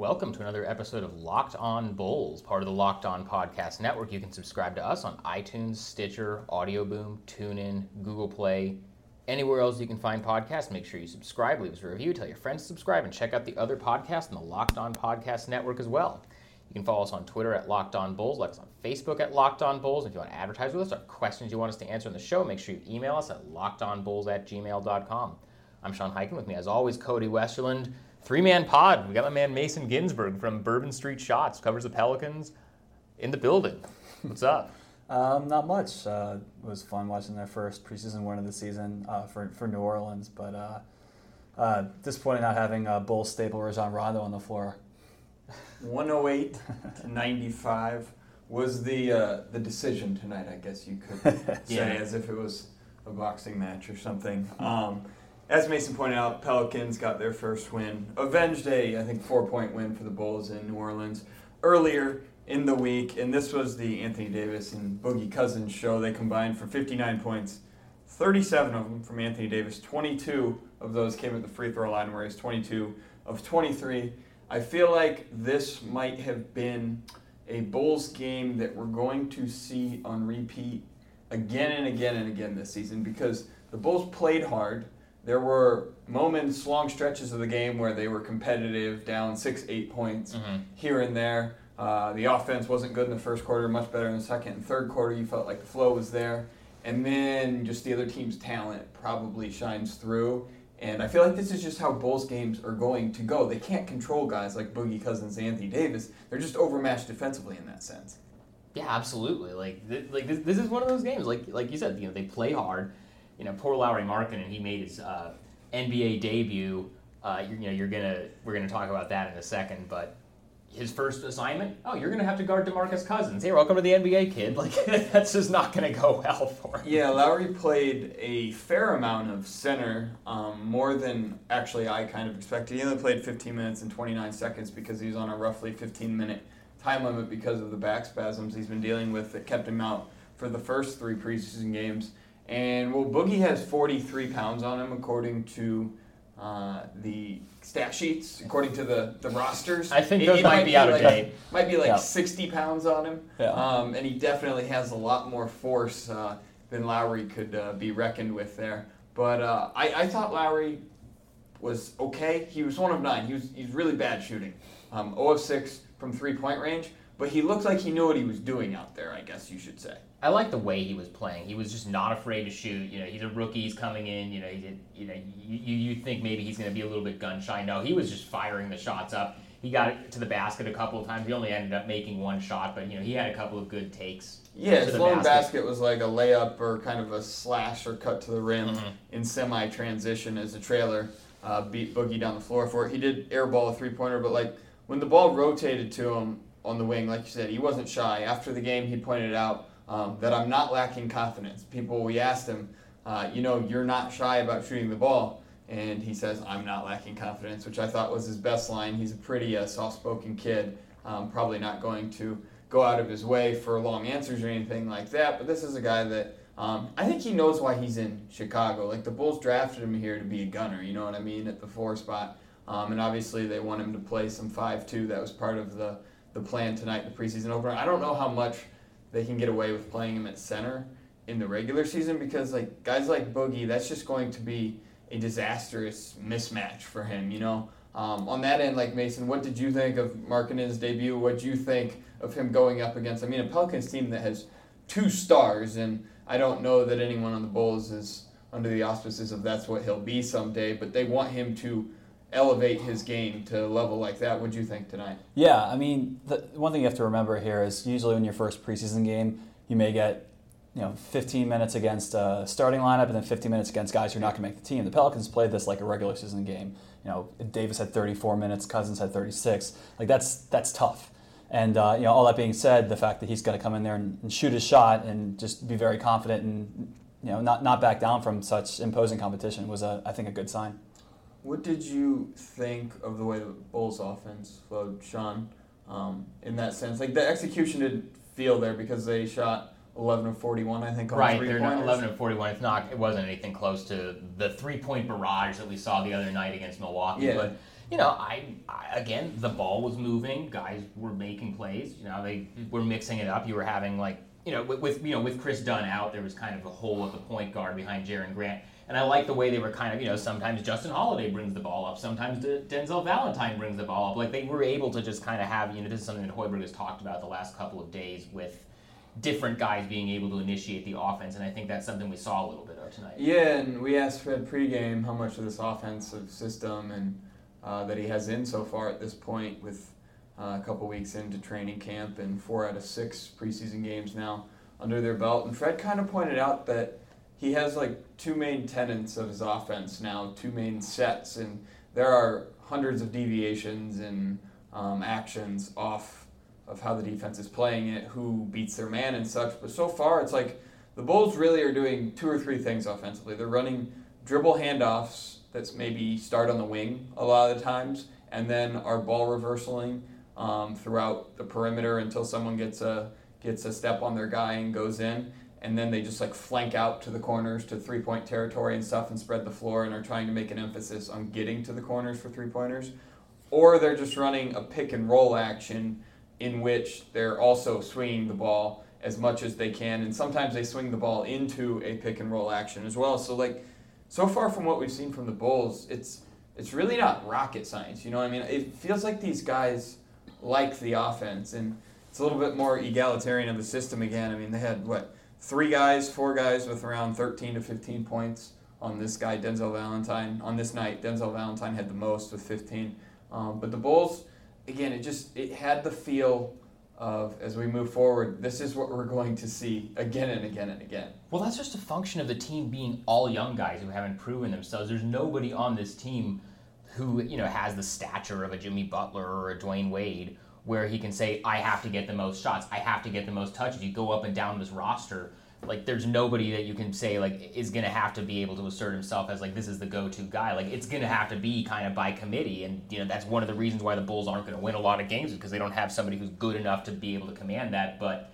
Welcome to another episode of Locked On Bulls, part of the Locked On Podcast Network. You can subscribe to us on iTunes, Stitcher, Audio Boom, TuneIn, Google Play, anywhere else you can find podcasts. Make sure you subscribe, leave us a review, tell your friends to subscribe, and check out the other podcasts in the Locked On Podcast Network as well. You can follow us on Twitter at Locked On Bulls, like us on Facebook at Locked On Bulls. If you want to advertise with us or questions you want us to answer in the show, make sure you email us at lockedonbulls at gmail.com. I'm Sean Highkin with me, as always, Cody Westerlund. Three man pod. We got my man Mason Ginsberg from Bourbon Street Shots, covers the Pelicans in the building. What's up? Um, not much. Uh, it was fun watching their first preseason win of the season uh, for, for New Orleans, but uh, uh disappointing not having uh, Bull staple Rajon Rondo on the floor. 108 to 95 was the uh, the decision tonight. I guess you could say, Yeah. as if it was a boxing match or something. Um, as Mason pointed out, Pelicans got their first win, avenged a I think four point win for the Bulls in New Orleans earlier in the week, and this was the Anthony Davis and Boogie Cousins show. They combined for 59 points, 37 of them from Anthony Davis. 22 of those came at the free throw line, whereas 22 of 23. I feel like this might have been a Bulls game that we're going to see on repeat again and again and again this season because the Bulls played hard. There were moments, long stretches of the game where they were competitive, down six, eight points here and there. Uh, the offense wasn't good in the first quarter, much better in the second and third quarter. You felt like the flow was there. And then just the other team's talent probably shines through. And I feel like this is just how Bulls games are going to go. They can't control guys like Boogie Cousins, Anthony Davis. They're just overmatched defensively in that sense. Yeah, absolutely. Like, th- like this, this is one of those games. Like, like you said, you know, they play hard. You know, poor Lauri Markkanen, and he made his uh, NBA debut. Uh, you, you know, you're gonna we're gonna talk about that in a second, but his first assignment, oh, you're gonna have to guard DeMarcus Cousins. Hey, welcome to the NBA, kid. Like, that's just not gonna go well for him. Yeah, Lauri played a fair amount of center, um, more than actually I kind of expected. He only played 15 minutes and 29 seconds because he was on a roughly 15 minute time limit because of the back spasms he's been dealing with that kept him out for the first three preseason games. And well, Boogie has 43 pounds on him according to uh, the stat sheets, according to the, the rosters. I think It- those it might be out of like, date. Might be like Yeah. 60 pounds on him. Yeah. Um, and he definitely has a lot more force uh, than Lauri could uh, be reckoned with there. But uh, I, I thought Lauri was okay. He was one of nine. He was he's really bad shooting. Um, 0 of 6 from three point range. But he looked like he knew what he was doing out there, I guess you should say. I like the way he was playing. He was just not afraid to shoot. You know, he's a rookie. He's coming in. You know, he did. You know, you you, think maybe he's going to be a little bit gun shy. No, he was just firing the shots up. He got it to the basket a couple of times. He only ended up making one shot, but you know, he had a couple of good takes. Yeah, his lone basket. was like a layup or kind of a slash or cut to the rim Mhm. in semi transition as a trailer. Uh, beat Boogie down the floor for it. He did airball a three pointer, but like when the ball rotated to him on the wing, like you said, he wasn't shy. After the game, he pointed out um, that I'm not lacking confidence. People, we asked him, uh, you know, you're not shy about shooting the ball. And he says, I'm not lacking confidence, which I thought was his best line. He's a pretty uh, soft spoken kid, um, probably not going to go out of his way for long answers or anything like that. But this is a guy that um, I think he knows why he's in Chicago. Like the Bulls drafted him here to be a gunner, you know what I mean, at the four spot. Um, and obviously they want him to play some five two. That was part of the the plan tonight, the preseason opener. I don't know how much they can get away with playing him at center in the regular season because like guys like Boogie, that's just going to be a disastrous mismatch for him. You know. Um, on that end, like Mason, what did you think of Markkanen's debut? What do you think of him going up against? I mean, a Pelicans team that has two stars, and I don't know that anyone on the Bulls is under the auspices of that's what he'll be someday. But they want him to elevate his game to a level like that. What do you think tonight? Yeah, I mean, the one thing you have to remember here is usually in your first preseason game, you may get you know 15 minutes against a starting lineup and then 15 minutes against guys who are not going to make the team. The Pelicans played this like a regular season game. You know, Davis had 34 minutes, Cousins had 36. Like that's that's tough. And uh, you know, all that being said, the fact that he's going to come in there and, and, shoot his shot and just be very confident and you know not, not back down from such imposing competition was, a, I think, a good sign. What did you think of the way the Bulls offense flowed, Sean? Um, in that sense, like the execution didn't feel there because they shot 11 of 41, I think. right, they're not 11 of 41. It's not. It wasn't anything close to the three-point barrage that we saw the other night against Milwaukee. Yeah. But you know, I, I, again, the ball was moving. Guys were making plays. You know, they were mixing it up. You were having like, you know, with, with you know with Kris Dunn out, there was kind of a hole at the point guard behind Jerian Grant. And I like the way they were kind of, you know, sometimes Justin Holiday brings the ball up, sometimes Denzel Valentine brings the ball up. Like they were able to just kind of have, you know, this is something that Hoiberg has talked about the last couple of days with different guys being able to initiate the offense, and I think that's something we saw a little bit of tonight. Yeah, and we asked Fred pregame how much of this offensive system and uh, that he has in so far at this point, with uh, a couple weeks into training camp and four out of six preseason games now under their belt. And Fred kind of pointed out that he has like two main tenets of his offense now, two main sets, and there are hundreds of deviations and um, actions off of how the defense is playing it, who beats their man and such. But so far, it's like the Bulls really are doing two or three things offensively. They're running dribble handoffs that's maybe start on the wing a lot of the times, and then are ball reversaling um, throughout the perimeter until someone gets a gets a step on their guy and goes in. And then they just like flank out to the corners to three point territory and stuff and spread the floor and are trying to make an emphasis on getting to the corners for three pointers. Or they're just running a pick and roll action in which they're also swinging the ball as much as they can, and sometimes they swing the ball into a pick and roll action as well. So like, so far from what we've seen from the Bulls, it's it's really not rocket science. You know what I mean? It feels like these guys like the offense, and it's a little bit more egalitarian of the system again. I mean, they had what three guys, four guys with around 13 to 15 points on this guy, Denzel Valentine. On this night, Denzel Valentine had the most with 15. Um, but the Bulls again, it just it had the feel of as we move forward, this is what we're going to see again and again and again. Well, that's just a function of the team being all young guys who haven't proven themselves. There's nobody on this team who you know has the stature of a Jimmy Butler or a Dwyane Wade, where he can say, "I have to get the most shots. I have to get the most touches." You go up and down this roster like there's nobody that you can say like is going to have to be able to assert himself as like this is the go-to guy. Like it's going to have to be kind of by committee. And you know that's one of the reasons why the bulls aren't going to win a lot of games because they don't have somebody who's good enough to be able to command that. But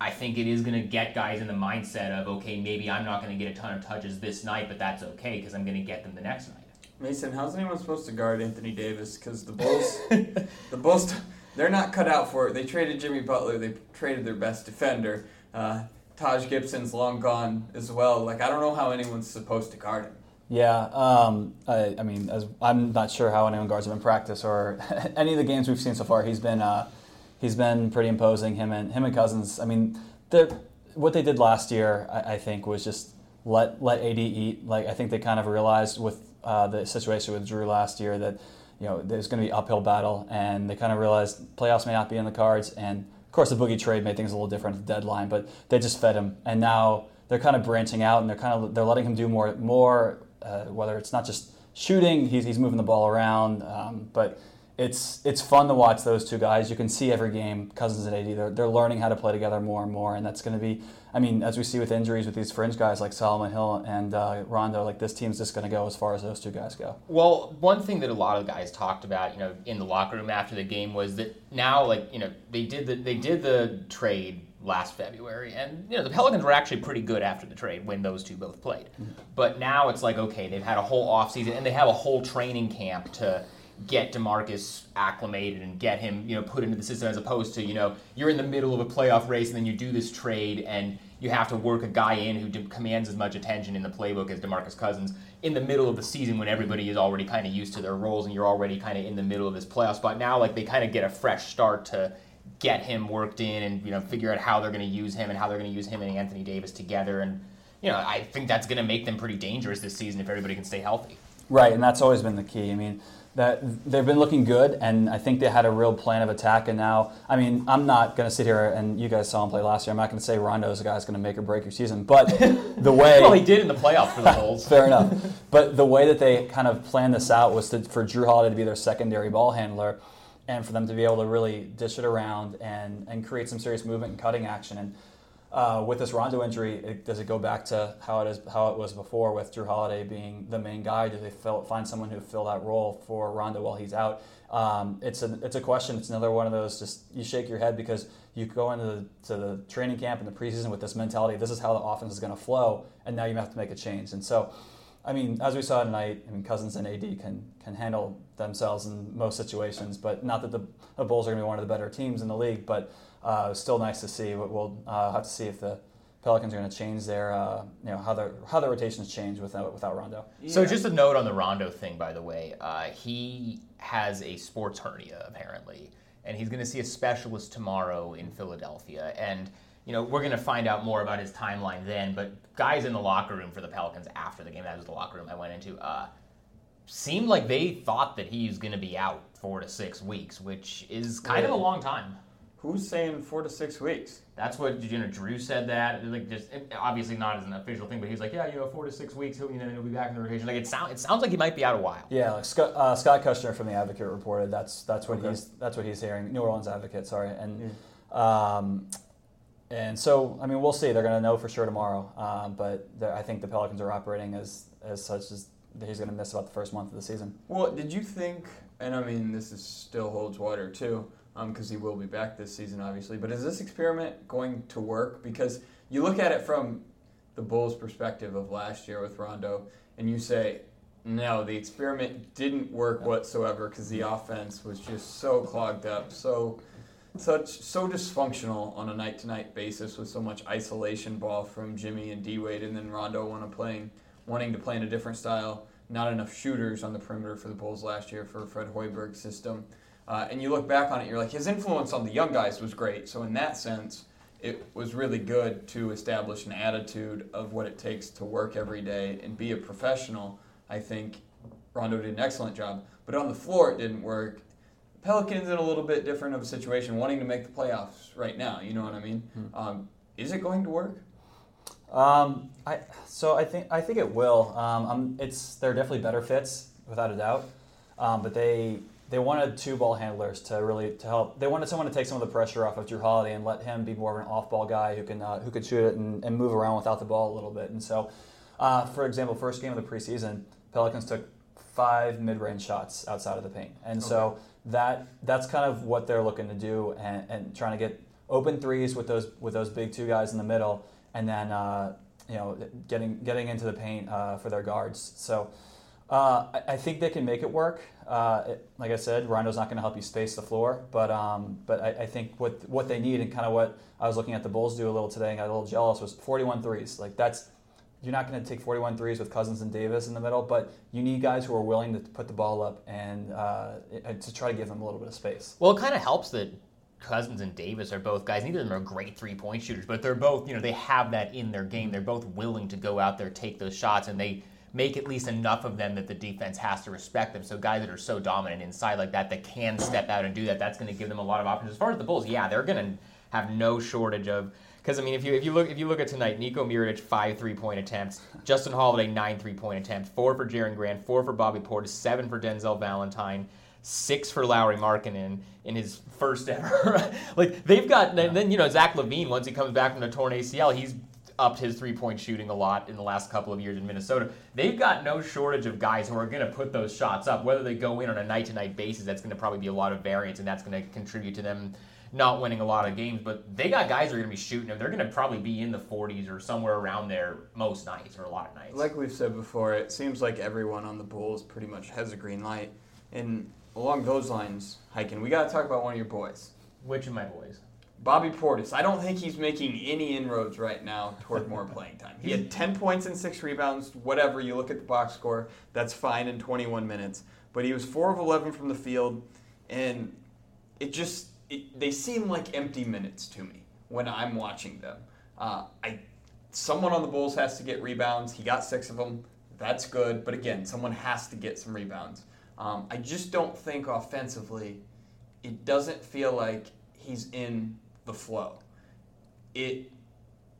i think it is going to get guys in the mindset of okay maybe i'm not going to get a ton of touches this night but that's okay because i'm going to get them the next night. Mason how's anyone supposed to guard anthony davis? Because the bulls the bulls they're not cut out for it they traded jimmy butler they traded their best defender uh, Taj Gibson's long gone as well. Like I don't know how anyone's supposed to guard him. Yeah, um, I, I, mean, as, I'm not sure how anyone guards him in practice or any of the games we've seen so far. He's been uh, he's been pretty imposing. Him and him and Cousins. I mean, what they did last year, I, I, think, was just let let AD eat. Like I think they kind of realized with uh, the situation with Jrue last year that you know there's going to be uphill battle, and they kind of realized playoffs may not be in the cards and of course, the Boogie trade made things a little different at the deadline, but they just fed him, and now they're kind of branching out and they're kind of they're letting him do more more. Uh, whether it's not just shooting, he's, he's moving the ball around, um, but it's it's fun to watch those two guys. You can see every game, Cousins and AD, they're, they're learning how to play together more and more, and that's going to be. I mean, as we see with injuries with these fringe guys like Solomon Hill and uh, Rondo, like this team's just going to go as far as those two guys go. Well, one thing that a lot of guys talked about, you know, in the locker room after the game was that now, like, you know, they did the they did the trade last February, and you know the Pelicans were actually pretty good after the trade when those two both played. Mm-hmm. But now it's like okay, they've had a whole offseason and they have a whole training camp to get DeMarcus acclimated and get him, you know, put into the system as opposed to, you know, you're in the middle of a playoff race and then you do this trade and you have to work a guy in who de- commands as much attention in the playbook as DeMarcus Cousins in the middle of the season when everybody is already kind of used to their roles and you're already kind of in the middle of this playoff spot. Now like they kind of get a fresh start to get him worked in and, you know, figure out how they're going to use him and how they're going to use him and Anthony Davis together and you know, I think that's going to make them pretty dangerous this season if everybody can stay healthy. Right, and that's always been the key. I mean, that they've been looking good, and I think they had a real plan of attack. And now, I mean, I'm not going to sit here and you guys saw him play last year. I'm not going to say Rondo is a guy who's going to make or break your season, but the way well, he did in the playoffs for the Bulls. fair enough. But the way that they kind of planned this out was to, for Jrue Holiday to be their secondary ball handler. and for them to be able to really dish it around and, and create some serious movement and cutting action. And uh, with this Rondo injury, it, does it go back to how it is how it was before with Jrue Holiday being the main guy? Do they fill, find someone who fill that role for Rondo while he's out? Um, it's a it's a question. It's another one of those just you shake your head because you go into the, to the training camp and the preseason with this mentality. This is how the offense is going to flow, and now you have to make a change. And so I mean, as we saw tonight, I mean, Cousins and AD can can handle themselves in most situations, but not that the, the Bulls are going to be one of the better teams in the league. But uh, still nice to see. We'll uh, have to see if the Pelicans are going to change their, uh, you know, how their how their rotations change without without Rondo. Yeah. So just a note on the Rondo thing, by the way, uh, he has a sports hernia apparently, and he's going to see a specialist tomorrow in Philadelphia, and you know, we're going to find out more about his timeline then. But guys in the locker room for the Pelicans after the game, that was the locker room I went into, uh, seemed like they thought that he's going to be out four to six weeks, which is kind of a long time. Who's saying four to six weeks? That's what you know. Jrue said that. Like just obviously not as an official thing, but he's like, yeah, you know, four to six weeks. He'll you know he'll be back in the rotation. Like it sounds it sounds like he might be out a while. Yeah, like Scott, uh, Scott Kushner from the Advocate reported that's that's what okay. he's that's what he's hearing. New Orleans Advocate, sorry, and. Yeah. Um, and so, I mean, we'll see. They're going to know for sure tomorrow. Um, but I think the Pelicans are operating as as such as he's going to miss about the first month of the season. Well, did you think? And I mean, this is still holds water too, because um, he will be back this season, obviously. But is this experiment going to work? Because you look at it from the Bulls' perspective of last year with Rondo, and you say, no, the experiment didn't work whatsoever because the offense was just so clogged up, so such so dysfunctional on a night to night basis with so much isolation ball from Jimmy and D Wade, and then Rondo wanting playing wanting to play in a different style. Not enough shooters on the perimeter for the Bulls last year for Fred Hoiberg's system. Uh, and you look back on it, you're like, his influence on the young guys was great. So in that sense, it was really good to establish an attitude of what it takes to work every day and be a professional. I think Rondo did an excellent job. But on the floor, it didn't work. Pelicans in a little bit different of a situation, wanting to make the playoffs right now. You know what I mean? Hmm. Um, is it going to work? Um, I so I think I think it will. Um, it's they're definitely better fits without a doubt, um, but they they wanted two ball handlers to really to help. They wanted someone to take some of the pressure off of Jrue Holiday and let him be more of an off ball guy who can uh, who could shoot it and, and, move around without the ball a little bit. And so, uh, for example, first game of the preseason, Pelicans took five mid range shots outside of the paint, and okay. so that that's kind of what they're looking to do and, and trying to get open threes with those with those big two guys in the middle, and then uh, you know getting getting into the paint uh, for their guards. So uh, I, I, think they can make it work. Uh, it, like I said, Rondo's not going to help you space the floor, but um, but I, I, think what what they need and kind of what I was looking at the Bulls do a little today and got a little jealous was 41 threes. Like that's you're not going to take 41 threes with Cousins and Davis in the middle, but you need guys who are willing to put the ball up and uh, to try to give them a little bit of space. Well, it kind of helps that Cousins and Davis are both guys. Neither of them are great three point shooters, but they're both, you know, they have that in their game. They're both willing to go out there, take those shots, and they make at least enough of them that the defense has to respect them. So guys that are so dominant inside like that that can step out and do that, that's going to give them a lot of options. As far as the Bulls, yeah, they're going to have no shortage of because I mean, if you if you look if you look at tonight, Niko Mirotic five three point attempts, Justin Holiday nine three point attempts, four for Jerian Grant, four for Bobby Portis, seven for Denzel Valentine, six for Lauri Markkanen in his first ever. like they've got yeah. then you know Zach LaVine once he comes back from the torn ACL, he's upped his three point shooting a lot in the last couple of years in Minnesota. They've got no shortage of guys who are going to put those shots up. Whether they go in on a night to night basis, that's going to probably be a lot of variance, and that's going to contribute to them not winning a lot of games, but they got guys that are going to be shooting them. They're going to probably be in the 40s or somewhere around there most nights or a lot of nights. Like we've said before, it seems like everyone on the Bulls pretty much has a green light. And along those lines, Highkin, we got to talk about one of your boys. Which of my boys? Bobby Portis. I don't think he's making any inroads right now toward more playing time. He had 10 points and 6 rebounds, whatever. You look at the box score, that's fine in 21 minutes. But he was 4 of 11 from the field, and it just it, they seem like empty minutes to me when I'm watching them. Uh, I someone on the Bulls has to get rebounds. He got six of them. That's good, but again, someone has to get some rebounds. Um, I just don't think offensively, it doesn't feel like he's in the flow. It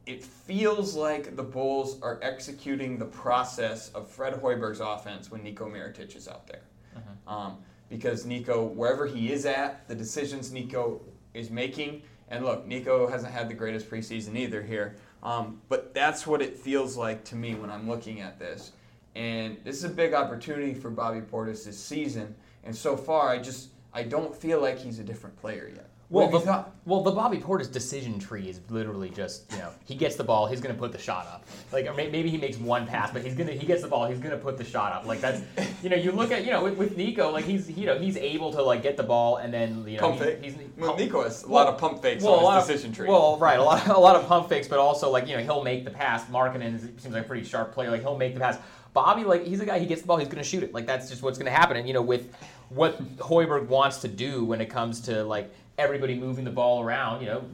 it feels like the Bulls are executing the process of Fred Hoiberg's offense when Niko Mirotic is out there. Mm-hmm. Um, because Niko, wherever he is at, the decisions Niko is making, and look, Niko hasn't had the greatest preseason either here, um, but that's what it feels like to me when I'm looking at this. And this is a big opportunity for Bobby Portis this season. And so far, I just I don't feel like he's a different player yet. Well, the, well, the Bobby Portis decision tree is literally just you know he gets the ball, he's gonna put the shot up. Like or may- maybe he makes one pass, but he's gonna he gets the ball, he's gonna put the shot up. Like that's you know you look at you know with, with Niko, like he's you know he's able to like get the ball and then you know Pump he's, fake. he's well, pump- Niko has a Well- lot of pump fakes well, on his of- decision tree. Well, right, a lot, a lot of pump fakes, but also like you know he'll make the pass. Markkanen seems like a pretty sharp player. Like he'll make the pass. Bobby, like he's a guy. He gets the ball. He's going to shoot it. Like that's just what's going to happen. And you know with what Hoiberg wants to do when it comes to like everybody moving the ball around, you know.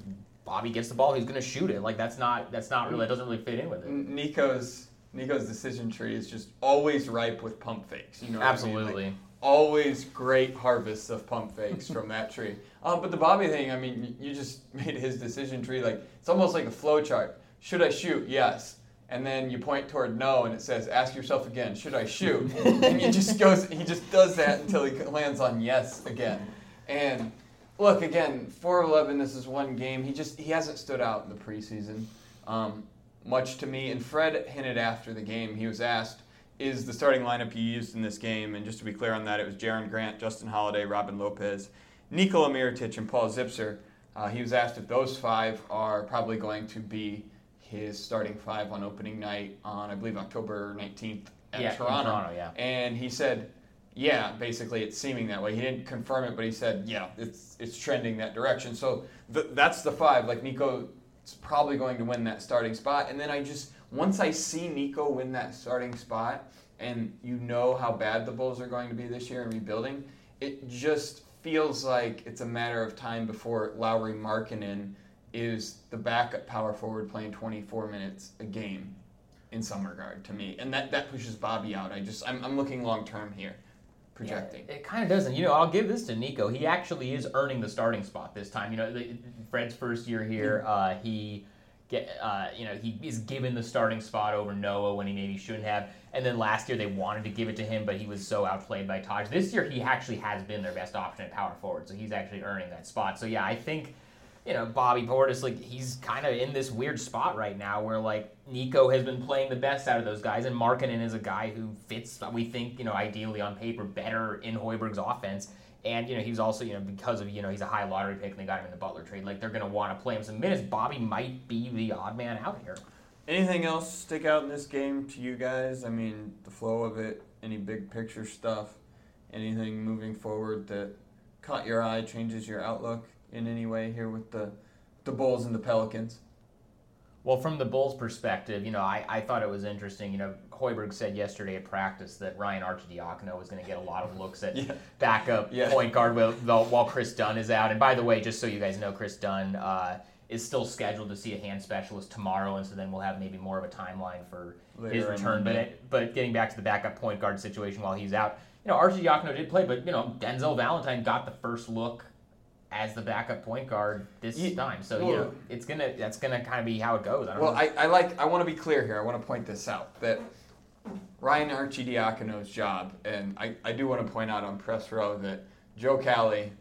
Bobby gets the ball, he's gonna shoot it. Like that's not that's not really that doesn't really fit in with it. Niko's Niko's decision tree is just always ripe with pump fakes. You know, what I mean? Like, Absolutely. always great harvests of pump fakes from that tree. Um, but the Bobby thing, I mean, you just made his decision tree like it's almost like a flow chart. Should I shoot? Yes. And then you point toward no, and it says, "Ask yourself again: Should I shoot?" and he just goes, he just does that until he lands on yes again. And look, again, four eleven. This is one game. He just he hasn't stood out in the preseason, um, much to me. And Fred hinted after the game. He was asked, "Is the starting lineup you used in this game?" And just to be clear on that, it was Jerian Grant, Justin Holiday, Robin Lopez, Nikola Mirotic, and Paul Zipser. Uh, he was asked if those five are probably going to be his starting five on opening night on, I believe, October 19th at Yeah, in Toronto. Toronto, yeah. And he said, yeah, basically it's seeming that way. He didn't confirm it, but he said, yeah, it's it's trending that direction. So th- that's the five. Like Niko is probably going to win that starting spot. And then I just once I see Niko win that starting spot, and you know how bad the Bulls are going to be this year in rebuilding, it just feels like it's a matter of time before Lauri Markkanen is the backup power forward playing 24 minutes a game in some regard to me, and that, that pushes Bobby out. I just I'm, I'm looking long term here, projecting. Yeah, it kind of doesn't. You know, I'll give this to Niko. He actually is earning the starting spot this time. You know, Fred's first year here, uh, he get, uh, you know, he is given the starting spot over Noah when he maybe shouldn't have. And then last year they wanted to give it to him, but he was so outplayed by Taj. This year he actually has been their best option at power forward, so he's actually earning that spot. So yeah, I think. You know, Bobby Portis, like he's kind of in this weird spot right now where like Niko has been playing the best out of those guys, and Markkanen is a guy who fits, we think, you know, ideally on paper, better in Hoiberg's offense. And you know, he's also, you know, because of you know he's a high lottery pick and they got him in the Butler trade, like they're gonna want to play him some minutes. Bobby might be the odd man out here. Anything else stick out in this game to you guys? I mean, the flow of it, any big picture stuff, anything moving forward that caught your eye, changes your outlook in any way here with the the Bulls and the Pelicans. Well, from the Bulls' perspective, you know, I, I thought it was interesting. You know, Hoiberg said yesterday at practice that Ryan Arcidiacono was going to get a lot of looks at Yeah. backup Yeah. point guard while, while Kris Dunn is out. And by the way, just so you guys know, Kris Dunn uh, is still scheduled to see a hand specialist tomorrow, and so then we'll have maybe more of a timeline for his Later in return. But it, but getting back to the backup point guard situation while he's out, you know, Arcidiacono did play, but you know, Denzel Valentine got the first look as the backup point guard this Ye- time. So you know, it's gonna that's gonna kind of be how it goes. I don't Well, know. I, I like I want to be clear here. I want to point this out that Ryan Arcidiacono's job, and I, I do want to point out on press row that Joe Cowley,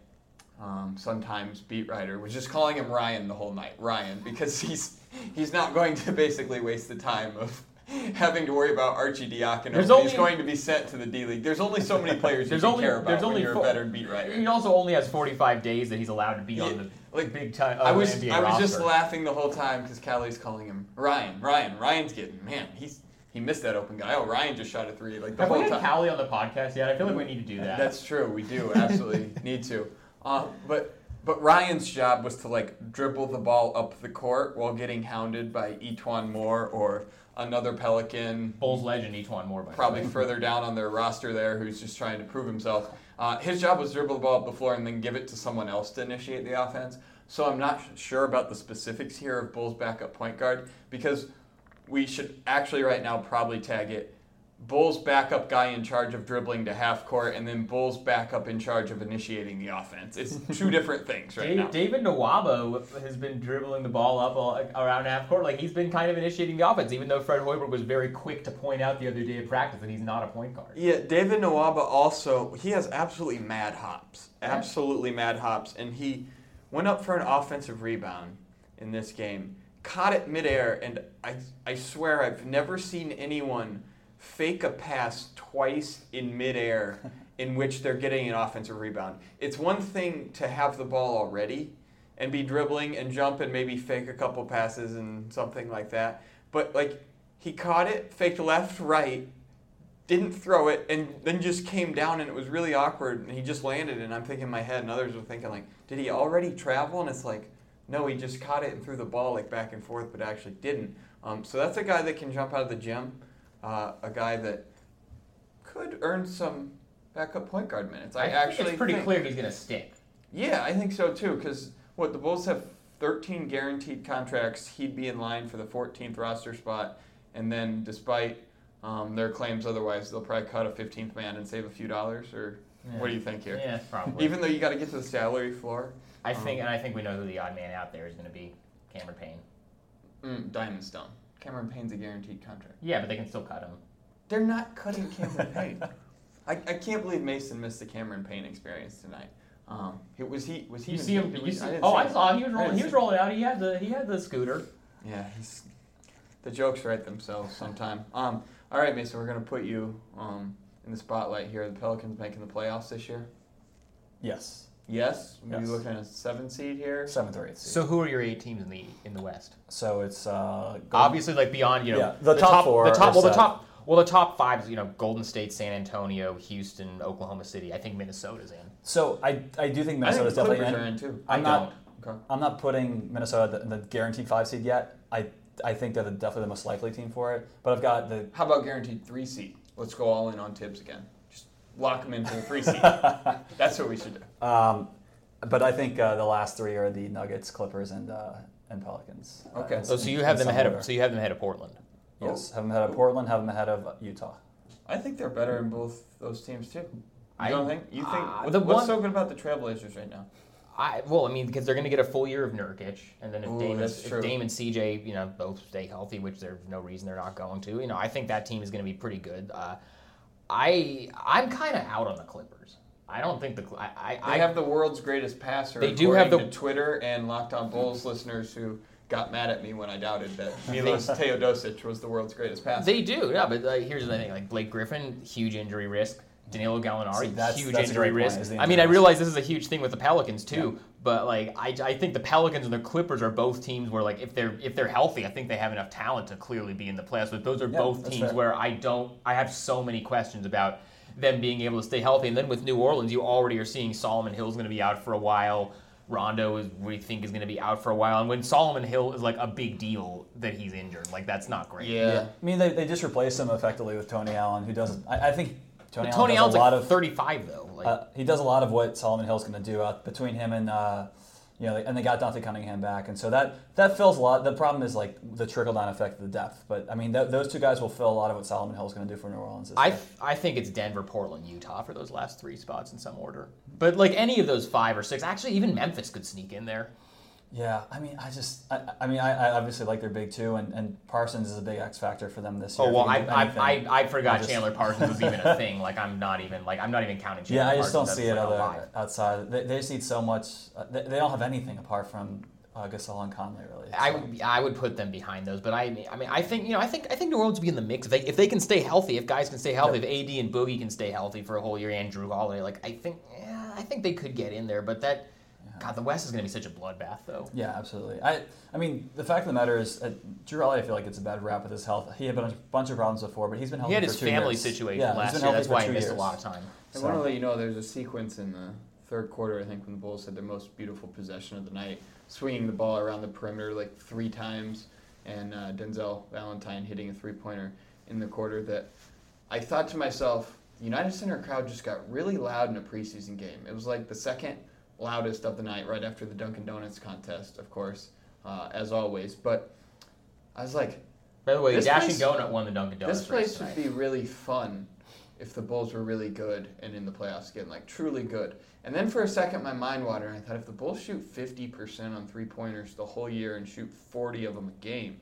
um, sometimes beat writer, was just calling him Ryan the whole night. Ryan, because he's he's not going to basically waste the time of having to worry about Archie Diacono. There's He's only- going to be sent to the D League. There's only so many players you only- care about there's when only you're four- a veteran beat writer. He also only has 45 days that he's allowed to be on the like, big time. I of was I was just laughing the whole time because Cowley's calling him Ryan. Ryan. Ryan's getting man. He's he missed that open guy. Oh, Ryan just shot a three like the Have whole we had time. Cowley on the podcast yet? I feel like we need to do that. That's true. We do absolutely need to. Uh, but but Ryan's job was to like dribble the ball up the court while getting hounded by E'Twaun Moore or another Pelican Bulls legend E'Twaun Moore, by the probably further down on their roster there who's just trying to prove himself. Uh, his job was to dribble the ball up the floor and then give it to someone else to initiate the offense. So I'm not sure about the specifics here of Bulls backup point guard because we should actually right now probably tag it Bulls backup guy in charge of dribbling to half court, and then Bulls backup in charge of initiating the offense. It's two different things right Dave, now. David Nwaba has been dribbling the ball up all, around half court. Like he's been kind of initiating the offense, even though Fred Hoiberg was very quick to point out the other day in practice that he's not a point guard. Yeah, David Nwaba also he has absolutely mad hops, absolutely mad hops, and he went up for an offensive rebound in this game, caught it midair, and I I swear I've never seen anyone fake a pass twice in midair in which they're getting an offensive rebound. It's one thing to have the ball already and be dribbling and jump and maybe fake a couple passes and something like that, but like he caught it, faked left, right, didn't throw it, and then just came down, and it was really awkward. And he just landed, and I'm thinking in my head, and others were thinking like, did he already travel? And it's like, no, he just caught it and threw the ball like back and forth, but actually didn't. Um, so that's a guy that can jump out of the gym, uh, a guy that could earn some backup point guard minutes. I, I think actually it's pretty think- clear he's going to stick. yeah, I think so too. Because what the Bulls have 13 guaranteed contracts, he'd be in line for the 14th roster spot, and then despite um, their claims otherwise, they'll probably cut a 15th man and save a few dollars. Or what do you think here? Yeah, probably. Even though you got to get to the salary floor, I think, and I think we know who the odd man out there is going to be. Cameron Payne. mm, Diamond Stone. Cameron Payne's a guaranteed contract. Yeah, but they can still cut him. They're not cutting Cameron Payne. I, I can't believe Mason missed the Cameron Payne experience tonight. Um, it, was he? Was he? You see him? did You we- see, didn't oh, see I saw him. He was rolling. He was rolling out. He had the he had the scooter. Yeah, he's the jokes write themselves sometime. Um, all right, Mason, we're gonna put you um, in the spotlight here. Are the Pelicans making the playoffs this year? Yes. Yes. Are Yes. you looking at a seven seed here? Seventh or eighth seed. So who are your eight teams in the in the West? So it's uh, Obviously, like beyond you know Yeah, the top four The top, are well, the top, well, the top five is you know Golden State, San Antonio, Houston, Oklahoma City. I think Minnesota's in. So I, I do think I think Minnesota's definitely Clippers in. are in too. I'm I not. Okay. I'm not putting Minnesota in the guaranteed five seed yet. I I think they're the, definitely the most likely team for it. But I've got the How about guaranteed three seed? Let's go all in on Thibs again. Just lock them in for the three seed. That's what we should do. Um, but I think uh, the last three are the Nuggets, Clippers, and uh, and Pelicans. Uh, Okay. in- So, so you have them ahead order. of. So you have them ahead of Portland. yes, have them ahead of Portland, have them ahead of Utah. I think they're better in both those teams too. You I- don't think? You think? uh, what- the what's one- so good about the Trailblazers right now? I well, I mean, because they're going to get a full year of Nurkic, and then if Ooh, Dame, if. Dame and CJ, you know, both stay healthy, which there's no reason they're not going to. You know, I think that team is going to be pretty good. Uh, I I'm kind of out on the Clippers. I don't think the Cl- I I, They I have the world's greatest passer. They do have the- to Twitter and Locked On Bulls listeners who got mad at me when I doubted that Milos Teodosic was the world's greatest passer. They do, yeah. But uh, here's the thing: like Blake Griffin, huge injury risk. Danilo Gallinari, See, that's- huge that's injury great point, risk. is I mean, I realize this is a huge thing with the Pelicans too. But like, I, I think the Pelicans and the Clippers are both teams where like if they're if they're healthy, I think they have enough talent to clearly be in the playoffs. But those are Yeah, both teams fair. where I don't. I have so many questions about them being able to stay healthy. And then with New Orleans, you already are seeing Solomon Hill's going to be out for a while. Rondo is we think is going to be out for a while, and when Solomon Hill is like a big deal that he's injured, like that's not great. yeah. I mean, they, they just replaced him effectively with Tony Allen, who doesn't. I, I think Tony, But Tony Allen's a lot like of 35 though. Like, Uh, he does a lot of what Solomon Hill's going to do uh, between him and uh, you know, and they got Dante Cunningham back, and so that that fills a lot. The problem is like the trickle down effect of the depth, but I mean th- those two guys will fill a lot of what Solomon Hill's going to do for New Orleans. I. I think it's Denver, Portland, Utah for those last three spots in some order. But like any of those five or six, actually even Memphis could sneak in there. Yeah, I mean, I just, I, I mean, I, I obviously like their big two, and, and Parsons is a big X factor for them this year. Oh well, I, I. I, I forgot just- Chandler Parsons was even a thing. Like I'm not even like I'm not even counting. Chandler Yeah, I just don't see as, it like, other outside. They, they just need so much. Uh, they, they don't have anything apart from uh, Gasol and Conley, really. I So- would I would put them behind those, but I mean I mean I think you know I think I think New Orleans would be in the mix if they if they can stay healthy, if guys can stay healthy, if AD and Boogie can stay healthy for a whole year, and Jrue Holiday, like I think yeah, I think they could get in there, but that God the West is going to be such a bloodbath though. Yeah, absolutely. I, I mean, the fact of the matter is, uh, Jrue Holiday, I feel like it's a bad rap with his health. He had a bunch, bunch of problems before, but he's been healthy He had for his two family years. situation Yeah, last been year. That's why he two missed a lot of time. I So- want to let you know there's a sequence in the third quarter, I think, when the Bulls had their most beautiful possession of the night, swinging the ball around the perimeter like three times, and uh, Denzel Valentine hitting a three pointer in the quarter that I thought to myself, the United Center crowd just got really loud in a preseason game. It was like the second loudest of the night, right after the Dunkin' Donuts contest, of course, uh, as always. But I was like, By the way, Dashing place- Donut won the Dunkin' Donuts. This place would be really fun if the Bulls were really good and in the playoffs again, like truly good. And then for a second, my mind wandered. and I thought if the Bulls shoot 50% on three pointers the whole year and shoot 40 of them a game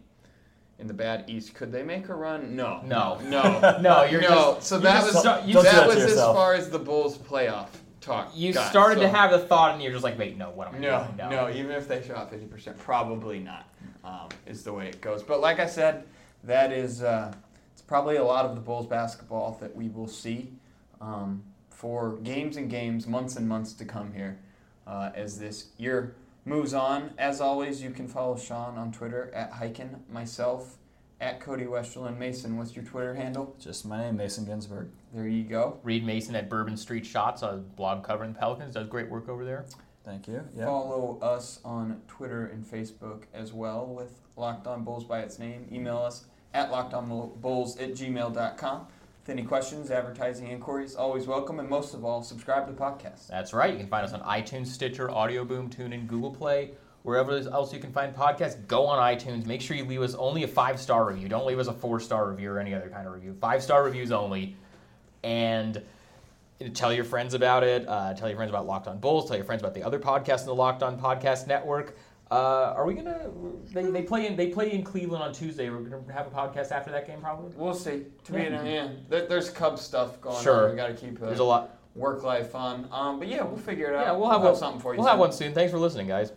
in the bad East, could they make a run? No. No. No. No, you're no. just- so that was you that was as far as the Bulls playoff talk. You got, started so- to have the thought, and you're just like, wait, no, what am I no, doing? no, even if they shot 50%, probably not, um, is the way it goes. But like I said, that is, uh, it's probably a lot of the Bulls basketball that we will see um, for games and games, months and months to come here uh, as this year moves on. As always, you can follow Sean on Twitter at Highkin, myself at Cody Westerlund. Mason, what's your Twitter handle? Just my name, Mason Ginsberg. There you go. Read Mason at Bourbon Street Shots, a blog covering the Pelicans, does great work over there. Thank you. Yeah. Follow us on Twitter and Facebook as well with Locked On Bulls by its name. Email us at lockedonbulls at gmail.com. With any questions, advertising inquiries, always welcome. And most of all, subscribe to the podcast. That's right. You can find us on iTunes, Stitcher, Audio Boom, TuneIn, Google Play, wherever else you can find podcasts. Go on iTunes. Make sure you leave us only a five star review. Don't leave us a four star review or any other kind of review. Five star reviews only. And tell your friends about it. Uh, tell your friends about Locked On Bulls. Tell your friends about the other podcasts in the Locked On Podcast Network. Uh, are we gonna? They, they play in they play in Cleveland on Tuesday. We're gonna have a podcast after that game, probably. We'll see. To be Yeah. yeah, there, there's Cubs stuff going Sure. on. We got to keep There's uh, a lot. work life fun. Um, but yeah, we'll figure it out. Yeah, we'll have, have one, something for you. We'll have one soon. Thanks for listening, guys.